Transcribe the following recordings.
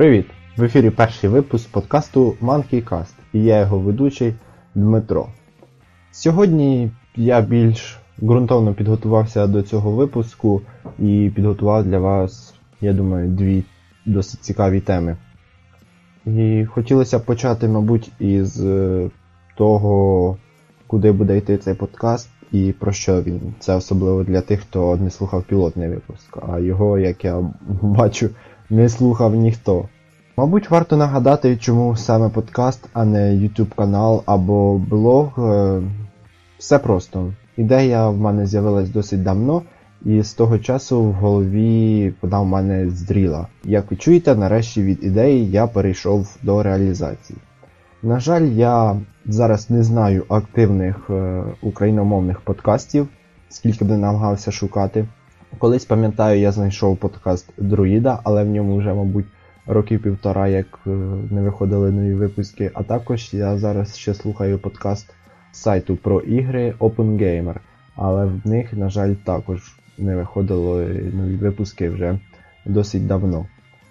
Привіт! В ефірі перший випуск подкасту MonkeyCast і я його ведучий Дмитро. Сьогодні я більш ґрунтовно підготувався до цього випуску і підготував для вас, я думаю, дві досить цікаві теми. І хотілося почати, мабуть, із е, того, куди буде йти цей подкаст і про що він. Це особливо для тих, хто не слухав пілотний випуск, а його, як я бачу, не слухав ніхто. Мабуть, варто нагадати, чому саме подкаст, а не YouTube канал або блог. Е, все просто. Ідея в мене з'явилась досить давно, і з того часу в голові вона в мене здріла. Як ви чуєте, нарешті від ідеї я перейшов до реалізації. На жаль, я зараз не знаю активних е, україномовних подкастів, скільки б не намагався шукати. Колись пам'ятаю, я знайшов подкаст Друїда, але в ньому вже, мабуть, років півтора, як е, не виходили нові випуски. А також я зараз ще слухаю подкаст сайту про ігри OpenGamer, але в них, на жаль, також не виходили нові випуски вже досить давно.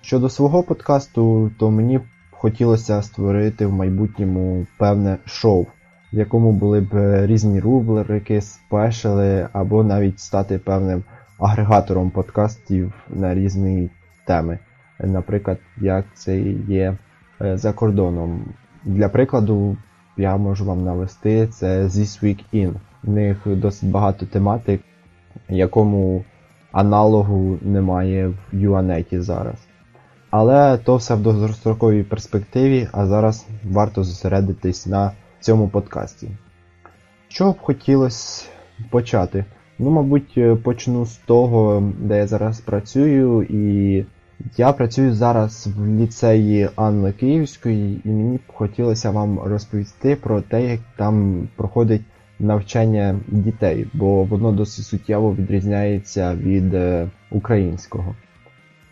Щодо свого подкасту, то мені хотілося створити в майбутньому певне шоу, в якому були б різні рубрики, спешали, або навіть стати певним агрегатором подкастів на різні теми. Наприклад, як це є е, за кордоном. Для прикладу, я можу вам навести це This Week In. В них досить багато тематик, якому аналогу немає в UANET зараз. Але то все в довгостроковій перспективі, а зараз варто зосередитись на цьому подкасті. Що б хотілося почати? Ну, мабуть, почну з того, де я зараз працюю, і я працюю зараз в ліцеї Анни Київської, і мені б хотілося вам розповісти про те, як там проходить навчання дітей, бо воно досить суттєво відрізняється від е, українського.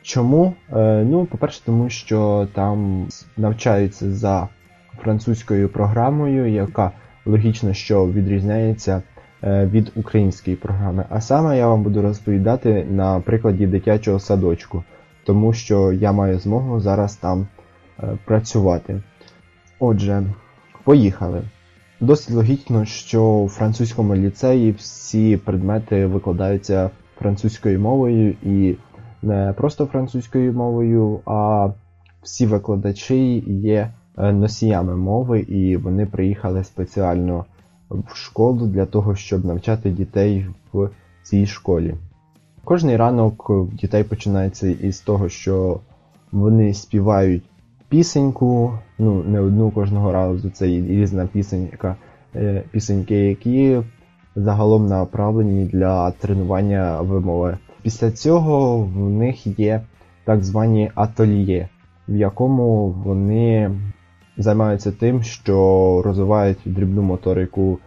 Чому? Е, ну, по-перше, тому що там навчаються за французькою програмою, яка логічно що відрізняється е, від української програми. А саме я вам буду розповідати на прикладі дитячого садочку, тому що я маю змогу зараз там е, працювати. Отже, поїхали. Досить логічно, що у французькому ліцеї всі предмети викладаються французькою мовою і не просто французькою мовою, а всі викладачі є е, носіями мови, і вони приїхали спеціально в школу для того, щоб навчати дітей в цій школі. Кожний ранок дітей починається із того, що вони співають пісеньку, ну не одну кожного разу, це різна пісенька, е, пісеньки, які загалом направлені для тренування вимови. Після цього в них є так звані атольє, в якому вони займаються тим, що розвивають дрібну моторику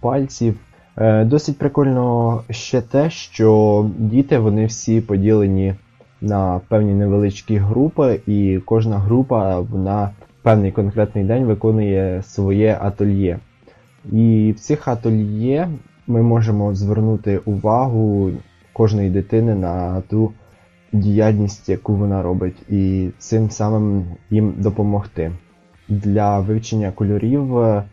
пальців. Е, досить прикольно ще те, що діти вони всі поділені на певні невеличкі групи, і кожна група на певний конкретний день виконує своє атольє. І в цих атольє ми можемо звернути увагу кожної дитини на ту діяльність, яку вона робить, і цим самим їм допомогти. Для вивчення кольорів е,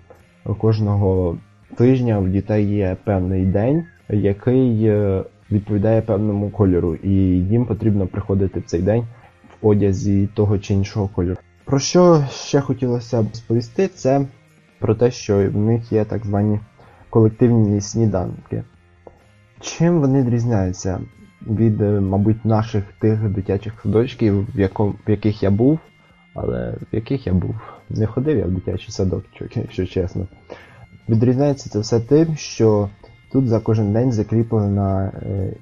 кожного тижня в дітей є певний день, який е, відповідає певному кольору, і їм потрібно приходити в цей день в одязі того чи іншого кольору. Про що ще хотілося б сповісти, це про те, що в них є так звані колективні сніданки. Чим вони відрізняються від, е, мабуть, наших тих дитячих садочків, в, яких я був, але в яких я був? Не ходив я в дитячий садок, якщо чесно. Відрізняється це все тим, що тут за кожен день закріплена е,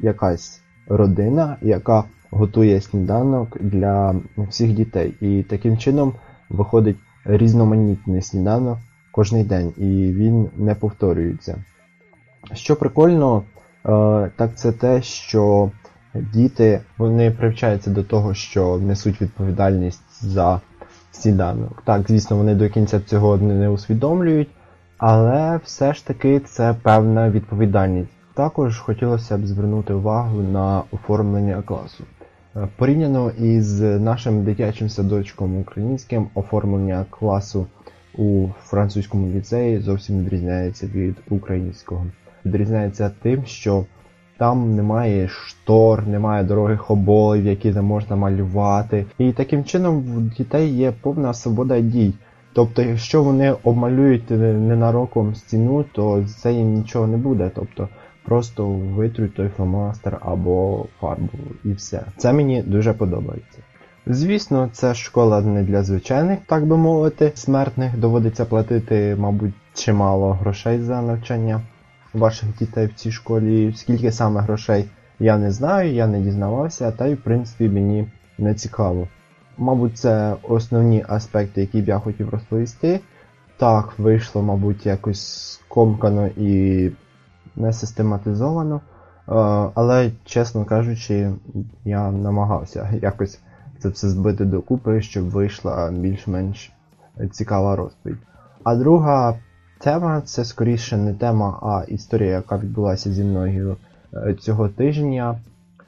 якась родина, яка готує сніданок для всіх дітей. І таким чином виходить різноманітний сніданок кожний день, і він не повторюється. Що прикольно, е, так це те, що діти вони привчаються до того, що несуть відповідальність за сніданок. Так, звісно, вони до кінця цього не усвідомлюють, але все ж таки це певна відповідальність. Також хотілося б звернути увагу на оформлення класу. Е, Порівняно із нашим дитячим садочком українським оформлення класу у французькому ліцеї зовсім відрізняється від українського. Відрізняється тим, що там немає штор, немає дорогих оболів, які не можна малювати. І таким чином в дітей є повна свобода дій. Тобто, якщо вони обмалюють ненароком стіну, то це їм нічого не буде. Тобто просто витруть той фломастер або фарбу і все. Це мені дуже подобається. Звісно, це школа не для звичайних, так би мовити, смертних доводиться платити, мабуть, чимало грошей за навчання ваших дітей в цій школі. Скільки саме грошей я не знаю, я не дізнавався, та й в принципі мені не цікаво. Мабуть, це основні аспекти, які б я хотів розповісти. Так, вийшло, мабуть, якось скомкано і не систематизовано. Але, чесно кажучи, я намагався якось це все збити докупи, щоб вийшла більш-менш цікава розповідь. А друга тема це скоріше не тема, а історія, яка відбулася зі мною цього тижня.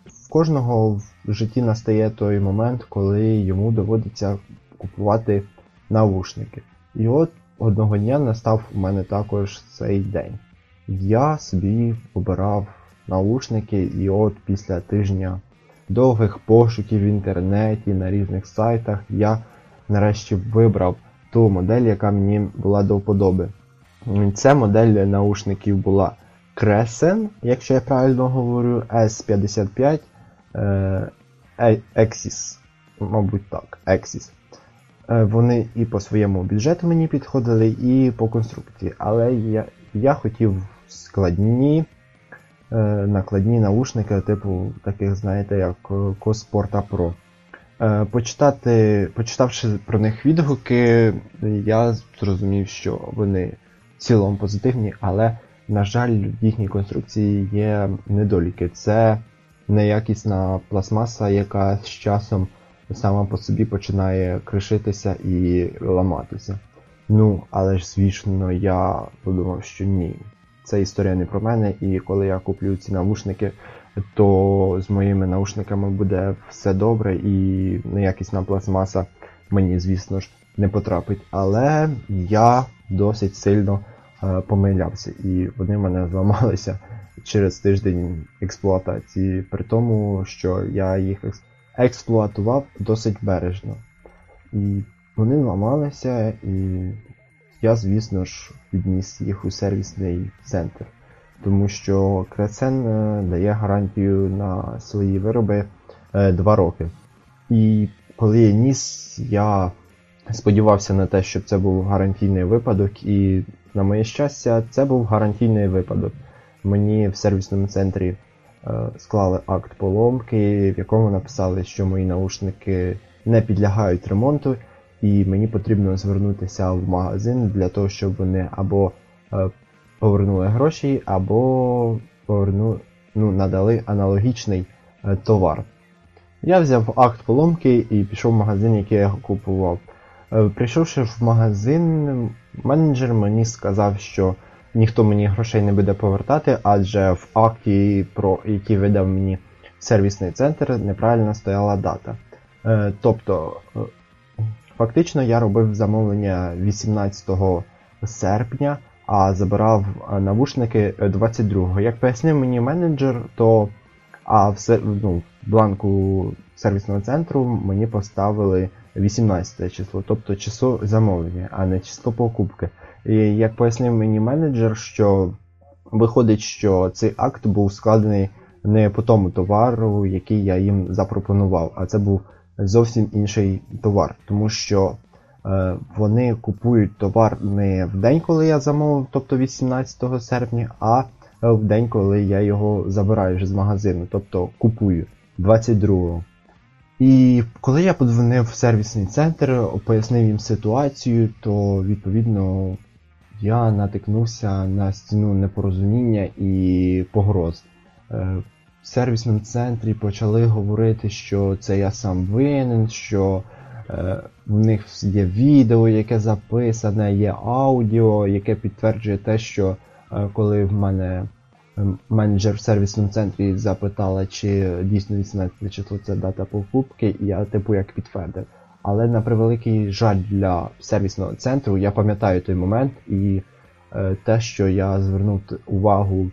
В кожного в житті настає той момент, коли йому доводиться купувати навушники. І от одного дня настав у мене також цей день. Я собі обирав наушники, і от після тижня довгих пошуків в інтернеті на різних сайтах я нарешті вибрав ту модель, яка мені була до вподоби. Ця модель наушників була Crescent, якщо я правильно говорю, S55 е, Exis. Мабуть так, Exis. Е, вони і по своєму бюджету мені підходили, і по конструкції. Але я я хотів складні, е, накладні наушники, типу таких, знаєте, як Cosporta Pro. Е, почитати, Почитавши про них відгуки, я зрозумів, що вони цілому позитивні, але, на жаль, в їхній конструкції є недоліки. Це неякісна пластмаса, яка з часом сама по собі починає кришитися і ламатися. Ну, але ж, звісно, я подумав, що ні. Це історія не про мене, і коли я куплю ці навушники, то з моїми наушниками буде все добре і неякісна пластмаса мені, звісно ж, не потрапить. Але я досить сильно помилявся, і вони в мене зламалися через тиждень експлуатації, при тому, що я їх експлуатував досить бережно. І вони ламалися, і я, звісно ж, відніс їх у сервісний центр. Тому що Крецен дає гарантію на свої вироби 2 роки. І коли я ніс, я сподівався на те, щоб це був гарантійний випадок, і, на моє щастя, це був гарантійний випадок. Мені в сервісному центрі склали акт поломки, в якому написали, що мої наушники не підлягають ремонту, і мені потрібно звернутися в магазин для того, щоб вони або повернули гроші, або поверну, ну, надали аналогічний товар. Я взяв акт поломки і пішов в магазин, який я купував. Прийшовши в магазин, менеджер мені сказав, що ніхто мені грошей не буде повертати, адже в акті, про який видав мені сервісний центр, неправильно стояла дата. Е, тобто, е, фактично я робив замовлення 18 серпня, а забирав навушники 22-го. Як пояснив мені менеджер, то а в ну, бланку сервісного центру мені поставили 18 число, тобто число замовлення, а не число покупки. І як пояснив мені менеджер, що виходить, що цей акт був складений не по тому товару, який я їм запропонував, а це був зовсім інший товар, тому що е, вони купують товар не в день, коли я замовив, тобто 18 серпня, а в день, коли я його забираю вже з магазину, тобто купую 22-го. І коли я подзвонив в сервісний центр, пояснив їм ситуацію, то відповідно я натикнувся на стіну непорозуміння і погроз. Е, в сервісному центрі почали говорити, що це я сам винен, що е, в них є відео, яке записане, є аудіо, яке підтверджує те, що е, коли в мене менеджер в сервісному центрі запитала, чи дійсно 18 число це дата покупки, і я типу як підтвердив. Але на превеликий жаль для сервісного центру я пам'ятаю той момент і е, те, що я звернув увагу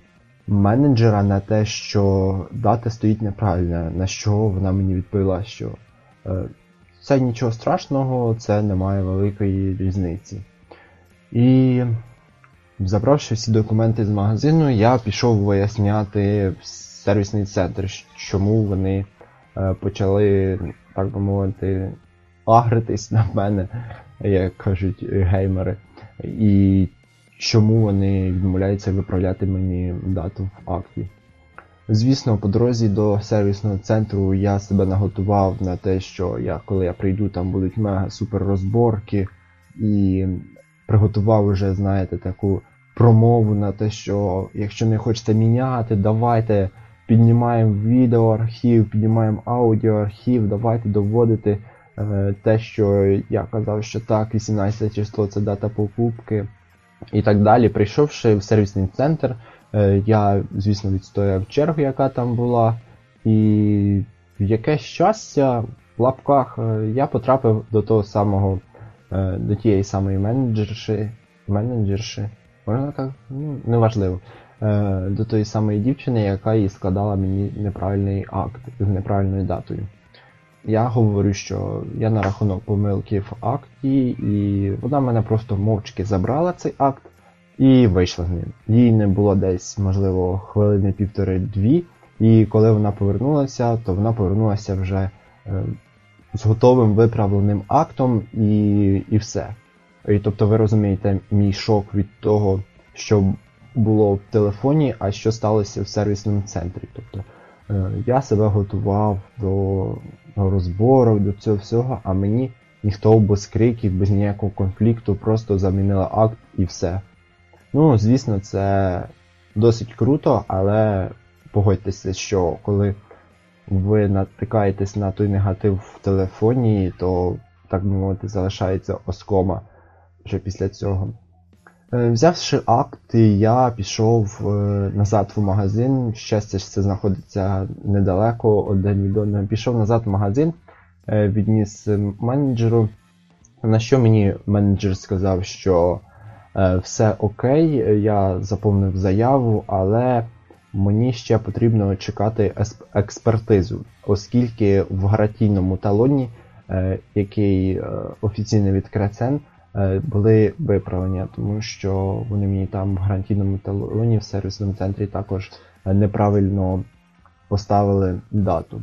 менеджера на те, що дата стоїть неправильна, на що вона мені відповіла, що е, це нічого страшного, це немає великої різниці. І забравши всі документи з магазину, я пішов виясняти в сервісний центр, чому вони е, почали, так би мовити, агритись на мене, як кажуть геймери. І чому вони відмовляються виправляти мені дату в акті. Звісно, по дорозі до сервісного центру я себе наготував на те, що я, коли я прийду, там будуть мега-супер розборки, і приготував вже, знаєте, таку промову на те, що якщо не хочете міняти, давайте піднімаємо відеоархів, піднімаємо аудіоархів, давайте доводити е, те, що я казав, що так, 18 число це дата покупки і так далі. Прийшовши в сервісний центр, е, я, звісно, відстояв чергу, яка там була, і яке щастя в лапках е, я потрапив до того самого, е, до тієї самої менеджерші, менеджерші, можна так? Ну, неважливо. До тої самої дівчини, яка і складала мені неправильний акт з неправильною датою. Я говорю, що я на рахунок помилки в акті, і вона мене просто мовчки забрала цей акт і вийшла з ним. Їй не було десь, можливо, хвилини півтори-дві. І коли вона повернулася, то вона повернулася вже е, з готовим виправленим актом і і все. І тобто ви розумієте мій шок від того, що було в телефоні, а що сталося в сервісному центрі. Тобто е, я себе готував до розборок, до цього всього, а мені ніхто без криків, без ніякого конфлікту просто замінили акт і все. Ну, звісно, це досить круто, але погодьтеся, що коли ви натикаєтесь на той негатив в телефоні, то, так би мовити, залишається оскома вже після цього. Е, взявши акт, я пішов е, назад в магазин. Щастя, що це знаходиться недалеко один від. Пішов назад в магазин, е, відніс менеджеру. На що мені менеджер сказав, що все окей, я заповнив заяву, але мені ще потрібно чекати експертизу, оскільки в гарантійному талоні, який офіційний від Е, були виправлення, тому що вони мені там в гарантійному талоні в сервісному центрі також е, неправильно поставили дату.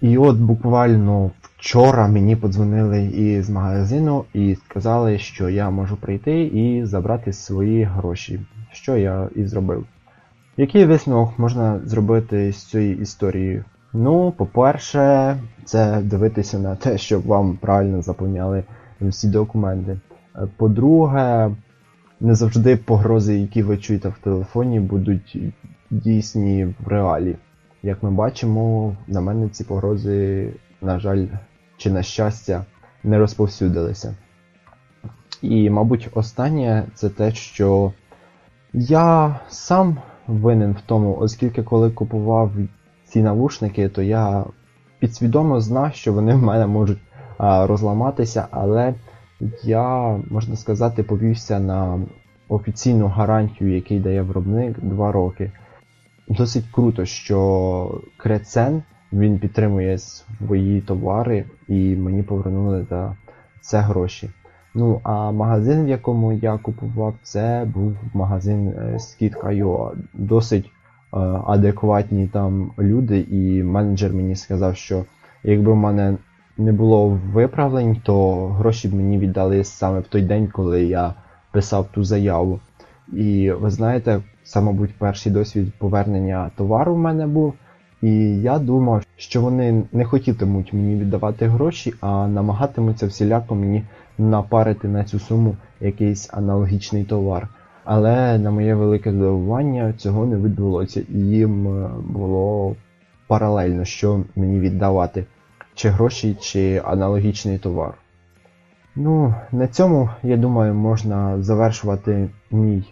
І от буквально вчора мені подзвонили із магазину і сказали, що я можу прийти і забрати свої гроші, що я і зробив. Який висновок можна зробити з цієї історії? Ну, по-перше, це дивитися на те, щоб вам правильно заповняли всі документи. Е, по-друге, не завжди погрози, які ви чуєте в телефоні, будуть дійсні в реалі. Як ми бачимо, на мене ці погрози, на жаль, чи на щастя, не розповсюдилися. І, мабуть, останнє це те, що я сам винен в тому, оскільки коли купував ці навушники, то я підсвідомо знав, що вони в мене можуть розламатися, але я, можна сказати, повівся на офіційну гарантію, який дає виробник 2 роки. Досить круто, що Крецен він підтримує свої товари і мені повернули за це гроші. Ну, а магазин, в якому я купував, це був магазин Skid.io. Досить е, адекватні там люди, і менеджер мені сказав, що якби в мене не було виправлень, то гроші б мені віддали саме в той день, коли я писав ту заяву. І ви знаєте, це, мабуть, перший досвід повернення товару в мене був. І я думав, що вони не хотітимуть мені віддавати гроші, а намагатимуться всіляко мені напарити на цю суму якийсь аналогічний товар. Але на моє велике здивування цього не відбулося, їм е, було паралельно, що мені віддавати чи гроші, чи аналогічний товар. Ну, на цьому, я думаю, можна завершувати мій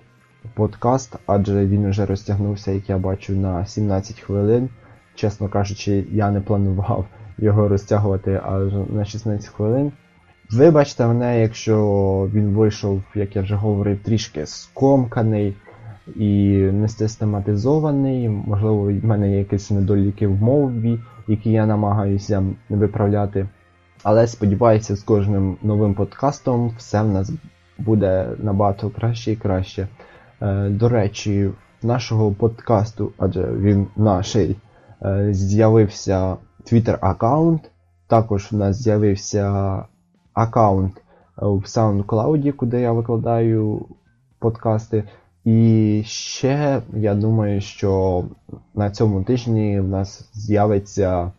подкаст, адже він вже розтягнувся, як я бачу, на 17 хвилин. Чесно кажучи, я не планував його розтягувати аж на 16 хвилин. Вибачте мене, якщо він вийшов, як я вже говорив, трішки скомканий і несистематизований. Можливо, в мене є якісь недоліки в мові, які я намагаюся виправляти. Але сподіваюся, з кожним новим подкастом все в нас буде набагато краще і краще. Е, до речі, нашого подкасту, адже він наший, е, з'явився Twitter аккаунт. Також в нас з'явився аккаунт в SoundCloud, куди я викладаю подкасти. І ще я думаю, що на цьому тижні в нас з'явиться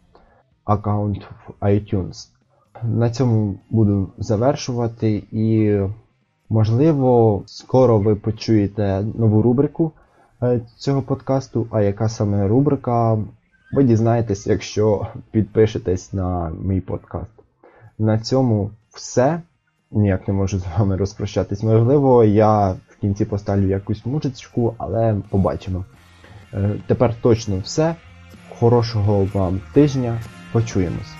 аккаунт в iTunes. На цьому буду завершувати і, можливо, скоро ви почуєте нову рубрику е, цього подкасту. А яка саме рубрика? Ви дізнаєтесь, якщо підпишетесь на мій подкаст. На цьому все. Ніяк не можу з вами розпрощатись. Можливо, я в кінці поставлю якусь мужичку, але побачимо. Е, тепер точно все. Хорошого вам тижня. Почуємось.